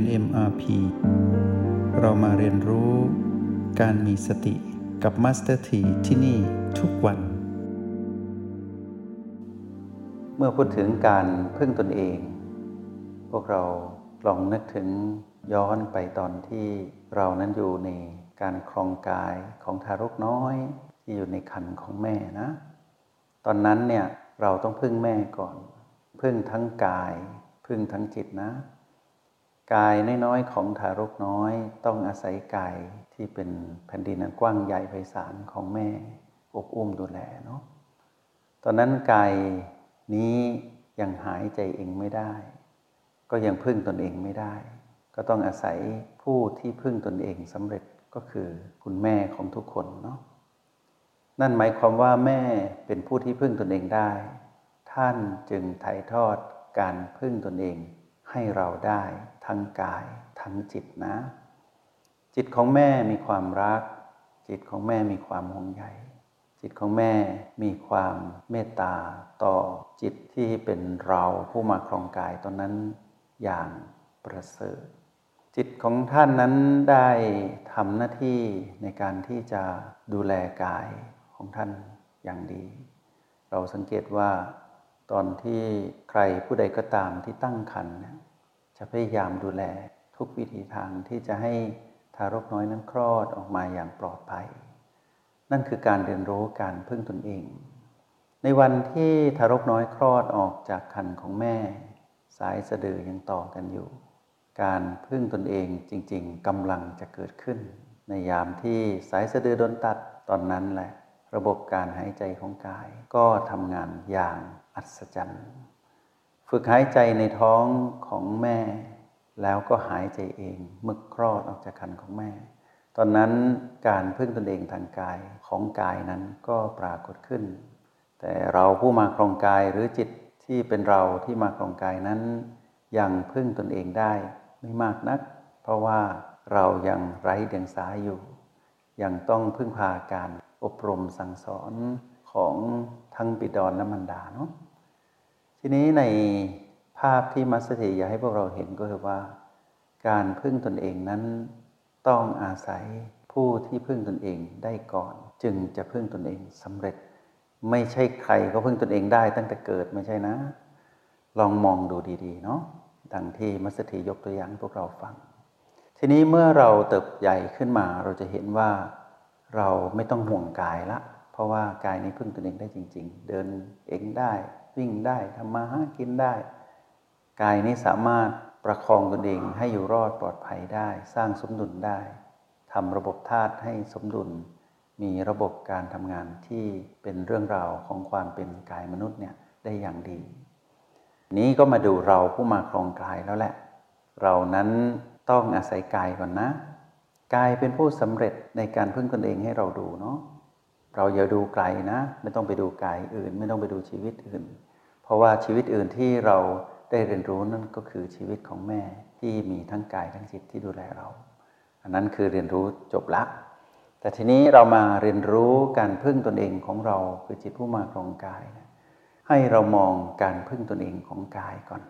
น MRP เรามาเรียนรู้การมีสติกับ Master T ที่ที่นี่ทุกวัน เมื่อพูดถึงการพึ่งตนเอง พวกเราลองนึกถึงย้อนไปตอนที่เรานั้นอยู่ในการครองกายของทารกน้อย ที่อยู่ในคันของแม่นะ ตอนนั้นเนี่ยเราต้องพึ่งแม่ก่อน พึ่งทั้งกาย พึ่งทั้งจิตนะ กายน้อยๆของทารกน้อย ต้องอาศัยกายที่เป็นแผ่นดินกว้างใหญ่ไพศาลของแม่อบอุ้มดูแลเนาะตอนนั้นกายนี้ยังหายใจเองไม่ได้ ก็ยังพึ่งตนเองไม่ได้ ก็ต้องอาศัยผู้ที่พึ่งตนเองสำเร็จก็คือคุณแม่ของทุกคนเนาะนั่นหมายความว่าแม่เป็นผู้ที่พึ่งตนเองได้ ท่านจึงถ่ายทอดการพึ่งตนเอง ให้เราได้ทั้งกายทั้งจิตนะ จิตของแม่มีความรัก จิตของแม่มีความห่วงใยจิตของแม่มีความเมตตาต่อจิตที่เป็นเราผู้มาครองกายตอนนั้นอย่างประเสริฐ จิตของท่านนั้นได้ทำหน้าที่ในการที่จะดูแลกายของท่านอย่างดี เราสังเกตว่า ตอนที่ใครผู้ใดก็ตามที่ตั้งครรภ์จะพยายามดูแลทุกวิธีทางที่จะให้ทารกน้อยนั้นคลอดออกมาอย่างปลอดภัย นั่นคือการเรียนรู้การพึ่งตนเอง ในวันที่ทารกน้อยคลอดออกจากคันของแม่ สายสะดือยังต่อกันอยู่ การพึ่งตนเองจริง ๆกำลังจะเกิดขึ้น ในยามที่สายสะดือโดนตัดตอนนั้นแหละ ระบบการหายใจของกาย ก็ทำงานอย่างอัศจรรย์ ฝึกหายใจในท้องของแม่ แล้วก็หายใจเองเมื่อคลอดออกจากคันของแม่ ตอนนั้นการพึ่งตนเองทางกายของกายนั้นก็ปรากฏขึ้น แต่เราผู้มาครองกายหรือจิตที่เป็นเราที่มาครองกายนั้นยังพึ่งตนเองได้ไม่มากนัก เพราะว่าเรายังไร้เดียงสาอยู่ ยังต้องพึ่งพาการ อบรมสั่งสอนของทั้งบิดรและมารดาเนาะทีนี้ในภาพที่มัสเตอยากให้พวกเราเห็นก็คือว่า การพึ่งตนเองนั้นต้องอาศัยผู้ที่พึ่งตนเองได้ก่อน จึงจะพึ่งตนเองสำเร็จ ไม่ใช่ใครก็พึ่งตนเองได้ตั้งแต่เกิดไม่ใช่นะ ลองมองดูดีๆเนาะดังที่มัสเตียยกตัวอย่างพวกเราฟัง ทีนี้เมื่อเราเติบใหญ่ขึ้นมาเราจะเห็นว่า เราไม่ต้องห่วงกายละ เพราะว่ากายนี้พึ่งตนเองได้จริง ๆ เดินเองได้ วิ่งได้ทำมาหากินได้ กายนี้สามารถประคองตนเองให้อยู่รอดปลอดภัยได้ สร้างสมดุลได้ทำระบบธาตุให้สมดุล มีระบบการทำงานที่เป็นเรื่องราวของความเป็นกายมนุษย์เนี่ยได้อย่างดี นี้ก็มาดูเราผู้มาครองกายแล้วแหละ เรานั้นต้องอาศัยกายก่อนนะ กายเป็นผู้สำเร็จในการพึ่งตนเองให้เราดูเนาะเราอย่าดูไกลนะ ไม่ต้องไปดูกายอื่น ไม่ต้องไปดูชีวิตอื่น เพราะว่าชีวิตอื่นที่เราได้เรียนรู้นั่นก็คือชีวิตของแม่ที่มีทั้งกายทั้งจิตที่ดูแลเรา อันนั้นคือเรียนรู้จบละแต่ทีนี้เรามาเรียนรู้การพึ่งตนเองของเราคือจิตผู้มาครองกายนะให้เรามองการพึ่งตนเองของกายก่อน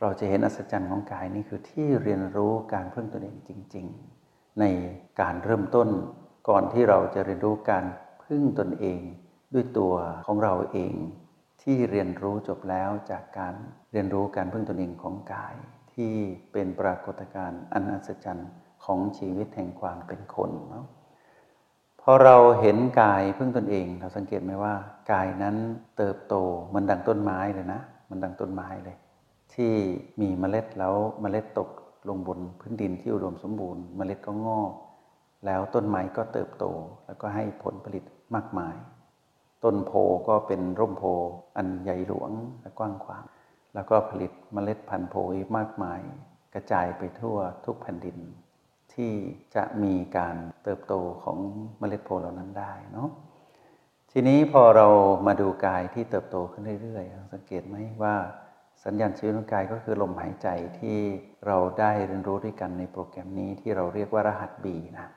เราจะเห็นอัศจรรย์ของกายนี่คือที่เรียนรู้การพึ่งตนเองจริง ๆ ในการเริ่มต้น ก่อนที่เราจะเรียนรู้การพึ่งตนเอง ด้วยตัวของเราเอง ที่เรียนรู้จบแล้วจากการเรียนรู้การพึ่งตนเองของกาย ที่เป็นปรากฏการณ์อันอัศจรรย์ของชีวิตแห่งความเป็นคนเนาะพอเราเห็นกายพึ่งตนเอง เราสังเกตไหมว่า กายนั้นเติบโตมันดังต้นไม้เลยนะ มันดังต้นไม้เลย ที่มีเมล็ดแล้วเมล็ดตก ลงบนพื้นดินที่อุดมสมบูรณ์เมล็ดก็งอก แล้วต้นไม้ก็เติบโตแล้วก็ให้ผลผลิตมากมาย ต้นโพก็เป็นร่มโพอันใหญ่หลวงและกว้างขวาง แล้วก็ผลิตเมล็ดพันธุ์โพอีกมากมาย กระจายไปทั่วทุกแผ่นดิน ที่จะมีการเติบโตของเมล็ดโพเหล่านั้นได้เนาะทีนี้พอเรามาดูกายที่เติบโตขึ้นเรื่อยๆ สังเกตไหมว่า สัญญาณชีวิตของกายก็คือลมหายใจที่เราได้เรียนรู้ด้วยกันในโปรแกรมนี้ที่เราเรียกว่ารหัสบีนะ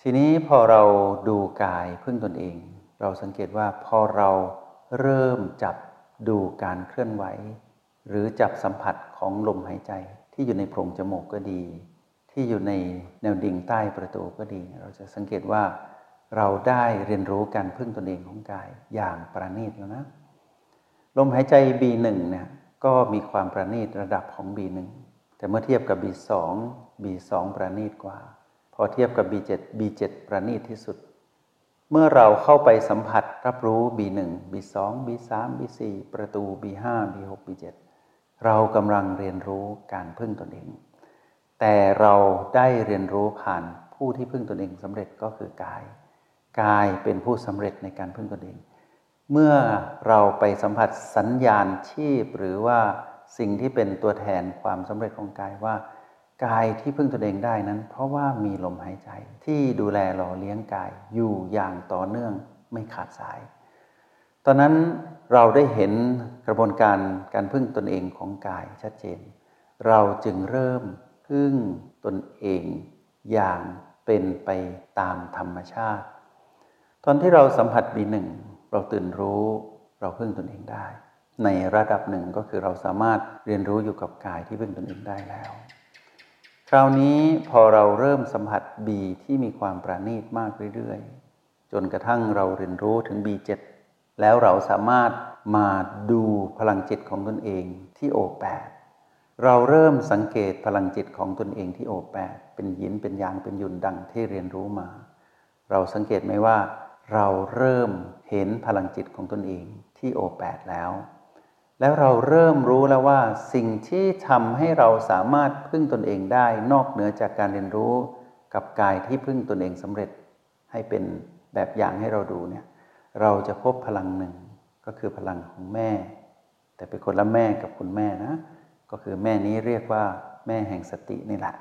ทีนี้พอเราดูกายพึ่งตนเอง เราสังเกตว่าพอเราเริ่มจับดูการเคลื่อนไหว หรือจับสัมผัสของลมหายใจ ที่อยู่ในโพรงจมูกก็ดี ที่อยู่ในแนวดิ่งใต้ประตูก็ดี เราจะสังเกตว่าเราได้เรียนรู้การพึ่งตนเองของกายอย่างประณีตแล้วนะลมหายใจ B1 เนี่ย ก็มีความประณีตระดับของ B1 แต่เมื่อเทียบกับ B2 B2 ประณีตกว่า พอเทียบกับ B7 B7 ประณีตที่สุด เมื่อเราเข้าไปสัมผัสรับรู้ B1 B2 B3 B4 ประตู B5 B6 B7 เรากำลังเรียนรู้การพึ่งตนเอง แต่เราได้เรียนรู้ผ่านผู้ที่พึ่งตนเองสำเร็จก็คือกาย กายเป็นผู้สำเร็จในการพึ่งตนเอง เมื่อเราไปสัมผัสสัญญาณชีพ หรือว่าสิ่งที่เป็นตัวแทนความสำเร็จของกายว่ากายที่พึ่งตนเองได้นั้น เพราะว่ามีลมหายใจที่ดูแลหล่อเลี้ยงกายอยู่อย่างต่อเนื่องไม่ขาดสาย ตอนนั้นเราได้เห็นกระบวนการการพึ่งตนเองของกายชัดเจน เราจึงเริ่มพึ่งตนเองอย่างเป็นไปตามธรรมชาติ ตอนที่เราสัมผัสบีหนึ่ง เราตื่นรู้เราพึ่งตนเองได้ ในระดับหนึ่งก็คือเราสามารถเรียนรู้อยู่กับกายที่พึ่งตนเองได้แล้ว คราวนี้พอเราเริ่มสัมผัสบีที่มีความประณีตมากเรื่อยๆ จนกระทั่งเราเรียนรู้ถึง B7 แล้วเราสามารถมาดูพลังจิตของตนเองที่โอแปดเราเริ่มสังเกตพลังจิตของตนเองที่โอแปดเป็นยินเป็นยางเป็นยุนดังที่เรียนรู้มา เราสังเกตไหมว่า เราเริ่ม เห็นพลังจิตของตนเองที่โอแปดแล้ว แล้วเราเริ่มรู้แล้วว่า สิ่งที่ทำให้เราสามารถพึ่งตนเองได้นอกเหนือจากการเรียนรู้กับกายที่พึ่งตนเองสำเร็จให้เป็นแบบอย่างให้เราดูเนี่ยเราจะพบพลังหนึ่งก็คือพลังของแม่ แต่เป็นคนละแม่กับคุณแม่นะ ก็คือแม่นี้เรียกว่าแม่แห่งสตินี่แหละ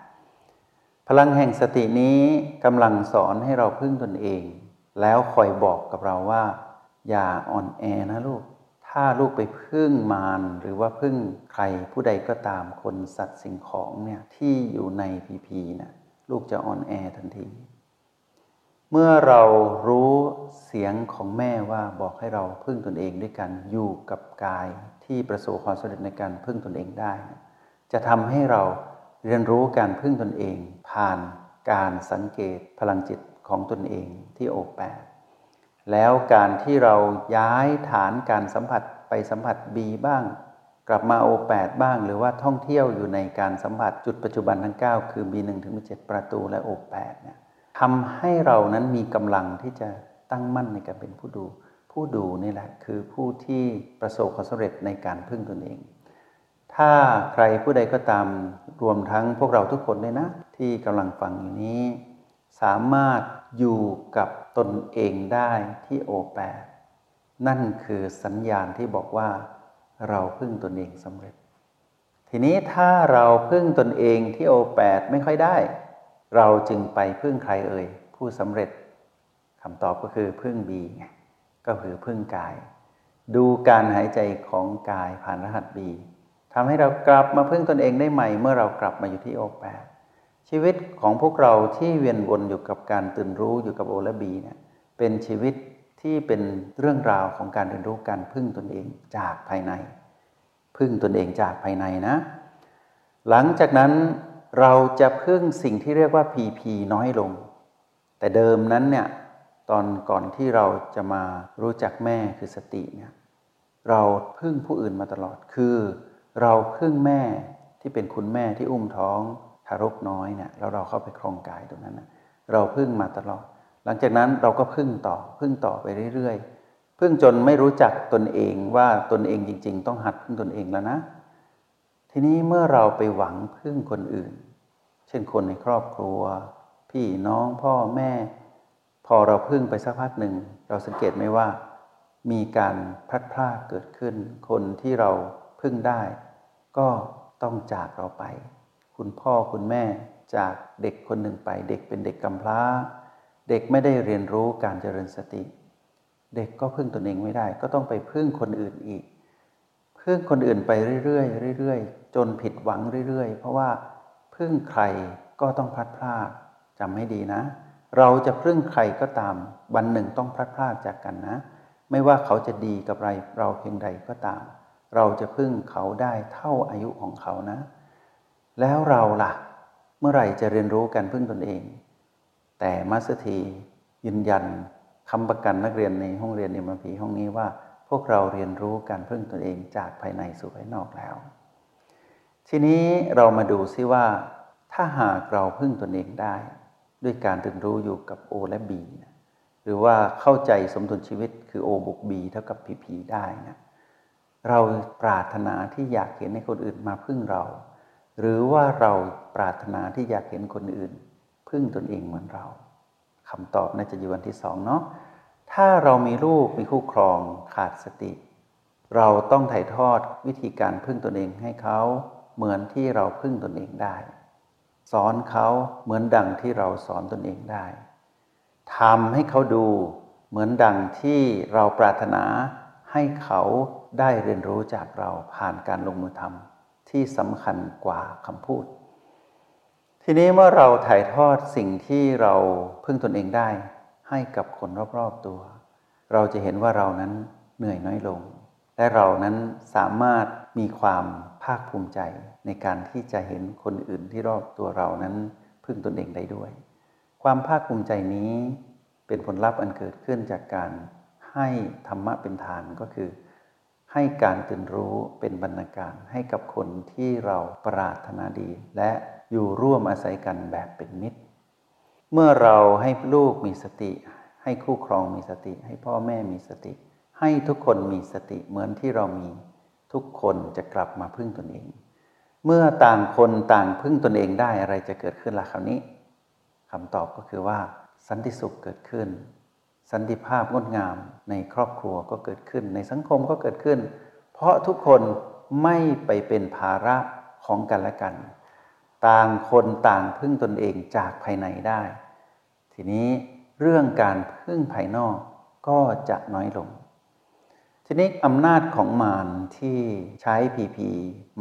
พลังแห่งสตินี้กำลังสอนให้เราพึ่งตนเอง แล้วคอยบอกกับเราว่า อย่าอ่อนแอนะลูก ถ้าลูกไปพึ่งมารหรือว่าพึ่งใครผู้ใดก็ตามคนสัตว์สิ่งของเนี่ยที่อยู่ในพีพีนะลูกจะอ่อนแอทันที เมื่อเรารู้เสียงของแม่ว่าบอกให้เราพึ่งตนเองด้วยกันอยู่กับกายที่ประสบความสำเร็จในการพึ่งตนเองได้ จะทำให้เราเรียนรู้การพึ่งตนเอง ผ่านการสังเกตพลังจิต ของตนเองที่โอแปดแล้วการที่เราย้ายฐานการสัมผัสไปสัมผัสบีบ้าง กลับมาโอแปดบ้าง หรือว่าท่องเที่ยวอยู่ในการสัมผัสจุดปัจจุบันทั้ง 9 คือ B1 ถึง B7 ประตูและโอแปดเนี่ยทำให้เรานั้นมีกำลังที่จะตั้งมั่นในการเป็นผู้ดู ผู้ดูนี่แหละคือผู้ที่ประสบความสำเร็จในการพึ่งตนเอง ถ้าใครผู้ใดก็ตามรวมทั้งพวกเราทุกคนเลยนะ ที่กำลังฟังอยู่นี้ สามารถ อยู่กับตนเองได้ที่โอแปดนั่นคือสัญญาณที่บอกว่า เราพึ่งตนเองสำเร็จ ทีนี้ถ้าเราพึ่งตนเองที่โอแปดไม่ค่อยได้ เราจึงไปพึ่งใครเอ่ยผู้สำเร็จคำตอบก็คือพึ่งบีไงก็คือพึ่งกาย ดูการหายใจของกายผ่านรหัสบีทำให้เรากลับมาพึ่งตนเองได้ใหม่ เมื่อเรากลับมาอยู่ที่โอแปด ชีวิตของพวกเราที่เวียนวนอยู่กับการตื่นรู้อยู่กับโอและบีเนี่ยเป็นชีวิตที่เป็นเรื่องราวของการเรียนรู้การพึ่งตนเองจากภายใน พึ่งตนเองจากภายในนะ หลังจากนั้นเราจะพึ่งสิ่งที่เรียกว่า PP น้อยลง แต่เดิมนั้นเนี่ยตอนก่อนที่เราจะมารู้จักแม่คือสติเนี่ยเราพึ่งผู้อื่นมาตลอดคือ เราพึ่งแม่ที่เป็นคุณแม่ที่อุ้มท้อง ทารกน้อยเนี่ยแล้วเราเข้าไปครองกายตรงนั้นนะเราพึ่งมาตลอด หลังจากนั้นเราก็พึ่งต่อพึ่งต่อไปเรื่อยๆ พึ่งจนไม่รู้จักตนเองว่าตนเองจริง ๆ ต้องหัดพึ่งตนเองแล้วนะ ทีนี้เมื่อเราไปหวังพึ่งคนอื่น เช่นคนในครอบครัว พี่น้องพ่อแม่ พอเราพึ่งไปสักพักหนึ่ง เราสังเกตไหมว่ามีการพลัดพรากเกิดขึ้น คนที่เราพึ่งได้ ก็ต้องจากเราไป คุณพ่อคุณแม่จากเด็กคนหนึ่งไป เด็กเป็นเด็กกำพร้า เด็กไม่ได้เรียนรู้การเจริญสติ เด็กก็พึ่งตนเองไม่ได้ ก็ต้องไปพึ่งคนอื่นอีก พึ่งคนอื่นไปเรื่อยๆเรื่อยๆ จนผิดหวังเรื่อยๆ เพราะว่าพึ่งใครก็ต้องพลัดพรากจำให้ดีนะ เราจะพึ่งใครก็ตามวันหนึ่งต้องพลัดพรากจากกันนะ ไม่ว่าเขาจะดีกับไรเราเพียงใดก็ตาม เราจะพึ่งเขาได้เท่าอายุของเขานะ แล้วเราล่ะ เมื่อไหร่จะเรียนรู้การพึ่งตนเอง แต่มัสถียืนยันคำประกันนักเรียนในห้องเรียนเอ็มพีห้องนี้ว่า พวกเราเรียนรู้การพึ่งตนเองจากภายในสู่ภายนอกแล้ว ทีนี้เรามาดูซิว่า ถ้าหากเราพึ่งตนเองได้ ด้วยการตื่นรู้อยู่กับ O และ B นะหรือว่าเข้าใจสมดุลชีวิตคือ O บวก B เท่ากับ PP ได้นะเราปรารถนาที่อยากเห็นให้คนอื่นมาพึ่งเรา หรือว่าเราปรารถนาที่อยากเห็นคนอื่น พึ่งตนเองเหมือนเราคำตอบน่าจะอยู่วันที่สองเนาะถ้าเรามีลูกมีคู่ครองขาดสติ เราต้องถ่ายทอดวิธีการพึ่งตนเองให้เขาเหมือนที่เราพึ่งตนเองได้ สอนเขาเหมือนดังที่เราสอนตนเองได้ทำให้เขาดูเหมือนดังที่เราปรารถนาให้เขาได้เรียนรู้จากเราผ่านการลงมือทำ ที่สำคัญกว่าคำพูด ทีนี้เมื่อเราถ่ายทอดสิ่งที่เราพึ่งตนเองได้ ให้กับคนรอบๆตัว เราจะเห็นว่าเรานั้นเหนื่อยน้อยลง และเรานั้นสามารถมีความภาคภูมิใจในการที่จะเห็นคนอื่นที่รอบตัวเรานั้นพึ่งตนเองได้ด้วย ความภาคภูมิใจนี้เป็นผลลัพธ์อันเกิดขึ้นจากการให้ธรรมะเป็นฐานก็คือ ให้การตื่นรู้เป็นบรรณาการให้กับคนที่เราปรารถนาดี และอยู่ร่วมอาศัยกันแบบเป็นมิตร เมื่อเราให้ลูกมีสติ ให้คู่ครองมีสติ ให้พ่อแม่มีสติ ให้ทุกคนมีสติเหมือนที่เรามี ทุกคนจะกลับมาพึ่งตนเอง เมื่อต่างคนต่างพึ่งตนเองได้อะไรจะเกิดขึ้นล่ะคราวนี้คำตอบก็คือว่า สันติสุขเกิดขึ้น สันติภาพงดงามในครอบครัวก็เกิดขึ้น ในสังคมก็เกิดขึ้น เพราะทุกคนไม่ไปเป็นภาระของกันและกัน ต่างคนต่างพึ่งตนเองจากภายในได้ ทีนี้เรื่องการพึ่งภายนอกก็จะน้อยลง ทีนี้อำนาจของมารที่ใช้พีพี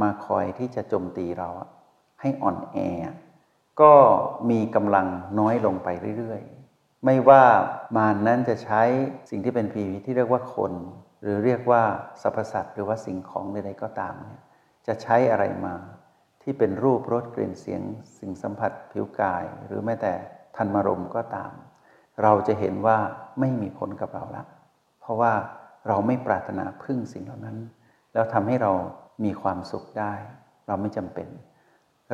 มาคอยที่จะโจมตีเราให้อ่อนแอ ก็มีกำลังน้อยลงไปเรื่อยๆ ไม่ว่ามารนั้นจะใช้สิ่งที่เป็นพีที่เรียกว่าคน หรือเรียกว่าสรรพสัตว์หรือว่าสิ่งของใดๆก็ตามเนี่ยจะใช้อะไรมาที่เป็นรูปรสกลิ่นเสียง สิ่งสัมผัสผิวกาย หรือแม้แต่ทันมรมก็ตาม เราจะเห็นว่าไม่มีผลกับเราละ เพราะว่าเราไม่ปรารถนาพึ่งสิ่งเหล่านั้น แล้วทำให้เรามีความสุขได้ เราไม่จำเป็น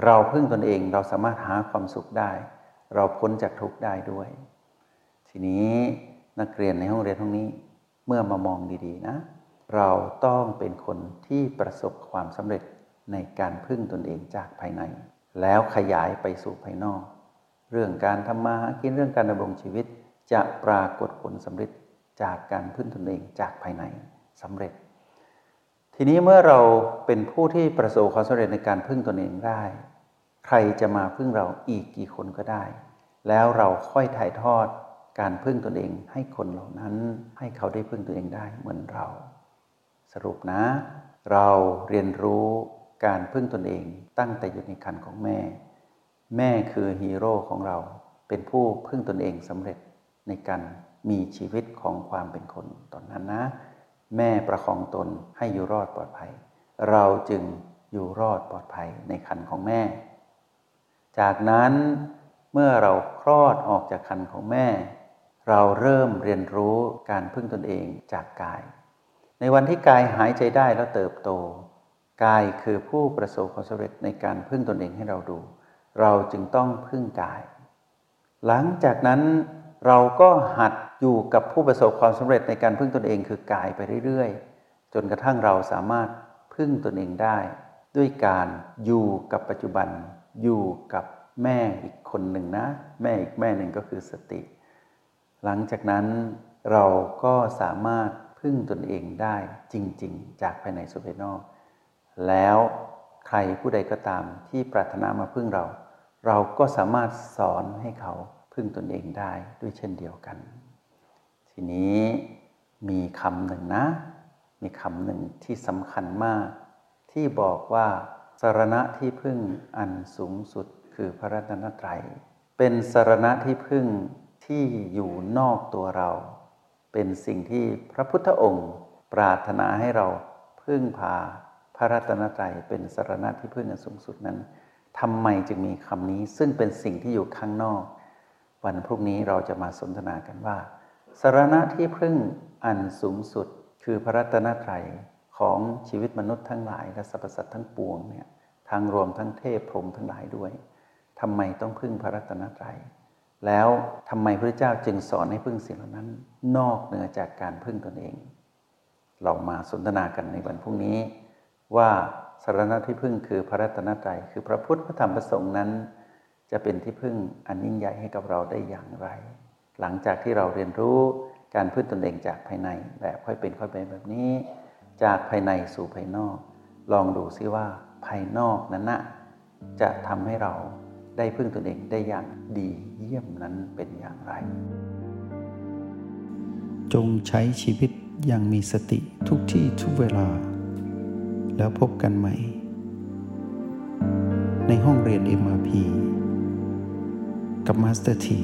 เราพึ่งตนเองเราสามารถหาความสุขได้ เราพ้นจากทุกข์ได้ด้วย ทีนี้นักเรียนในห้องเรียนห้องนี้เมื่อมามองดีๆนะ เราต้องเป็นคนที่ประสบความสำเร็จในการพึ่งตนเองจากภายใน แล้วขยายไปสู่ภายนอก เรื่องการทำมาหากินเรื่องการดำรงชีวิต จะปรากฏผลสำเร็จจากการพึ่งตนเองจากภายในสำเร็จ ทีนี้เมื่อเราเป็นผู้ที่ประสบความสำเร็จในการพึ่งตนเองได้ ใครจะมาพึ่งเราอีกกี่คนก็ได้ แล้วเราค่อยถ่ายทอด การพึ่งตนเองให้คนเหล่านั้นให้เขาได้พึ่งตนเองได้เหมือนเรา สรุปนะ เราเรียนรู้การพึ่งตนเองตั้งแต่อยู่ในคันของแม่ แม่คือฮีโร่ของเราเป็นผู้พึ่งตนเองสำเร็จในการมีชีวิตของความเป็นคนตอนนั้นนะ แม่ประคองตนให้อยู่รอดปลอดภัย เราจึงอยู่รอดปลอดภัยในคันของแม่ จากนั้นเมื่อเราคลอดออกจากคันของแม่ เราเริ่มเรียนรู้การพึ่งตนเองจากกาย ในวันที่กายหายใจได้แล้วเติบโต กายคือผู้ประสบความสำเร็จในการพึ่งตนเองให้เราดู เราจึงต้องพึ่งกาย หลังจากนั้นเราก็หัดอยู่กับผู้ประสบความสำเร็จในการพึ่งตนเองคือกายไปเรื่อยๆ จนกระทั่งเราสามารถพึ่งตนเองได้ ด้วยการอยู่กับปัจจุบัน อยู่กับแม่อีกคนหนึ่งนะ แม่อีกแม่หนึ่งก็คือสติ หลังจากนั้นเราก็สามารถพึ่งตนเองได้จริง ๆ จากภายในสู่ภายนอก แล้วใครผู้ใดก็ตามที่ปรารถนามาพึ่งเรา เราก็สามารถสอนให้เขาพึ่งตนเองได้ด้วยเช่นเดียวกัน ทีนี้มีคำหนึ่งนะ มีคำหนึ่งที่สำคัญมาก ที่บอกว่าสารณะที่พึ่งอันสูงสุดคือพระรัตนตรัย เป็นสารณะที่พึ่ง ที่อยู่นอกตัวเรา เป็นสิ่งที่พระพุทธองค์ ปรารถนาให้เราพึ่งพาพระรัตนตรัยเป็นสารณะที่พึ่งอันสูงสุดนั้นทำไมจึงมีคำนี้ซึ่งเป็นสิ่งที่อยู่ข้างนอก วันพรุ่งนี้เราจะมาสนทนากันว่าสารณะที่พึ่งอันสูงสุดคือพระรัตนตรัยของชีวิตมนุษย์ทั้งหลายและสรรพสัตว์ทั้งปวงเนี่ยทางรวมทั้งเทพพรหมทั้งหลายด้วยทำไมต้องพึ่งพระรัตนตรัย แล้วทำไมพระเจ้าจึงสอนให้พึ่งสิ่งเหล่านั้น นอกเหนือจากการพึ่งตนเองเรามาสนทนากันในวันพรุ่งนี้ ว่าสารณะที่พึ่งคือพระรัตนตรัยคือพระพุทธพระธรรมพระสงฆ์นั้น จะเป็นที่พึ่งอันยิ่งใหญ่ให้กับเราได้อย่างไร หลังจากที่เราเรียนรู้การพึ่งตนเองจากภายในแบบค่อยเป็นค่อยไปแบบนี้ จากภายในสู่ภายนอก ลองดูซิว่าภายนอกนั้นนะจะทำให้เรา ได้พึ่งตนเองได้อย่างดีเยี่ยมนั้นเป็นอย่างไร จงใช้ชีวิตอย่างมีสติทุกที่ทุกเวลา แล้วพบกันใหม่ ในห้องเรียน MRP กับ Master T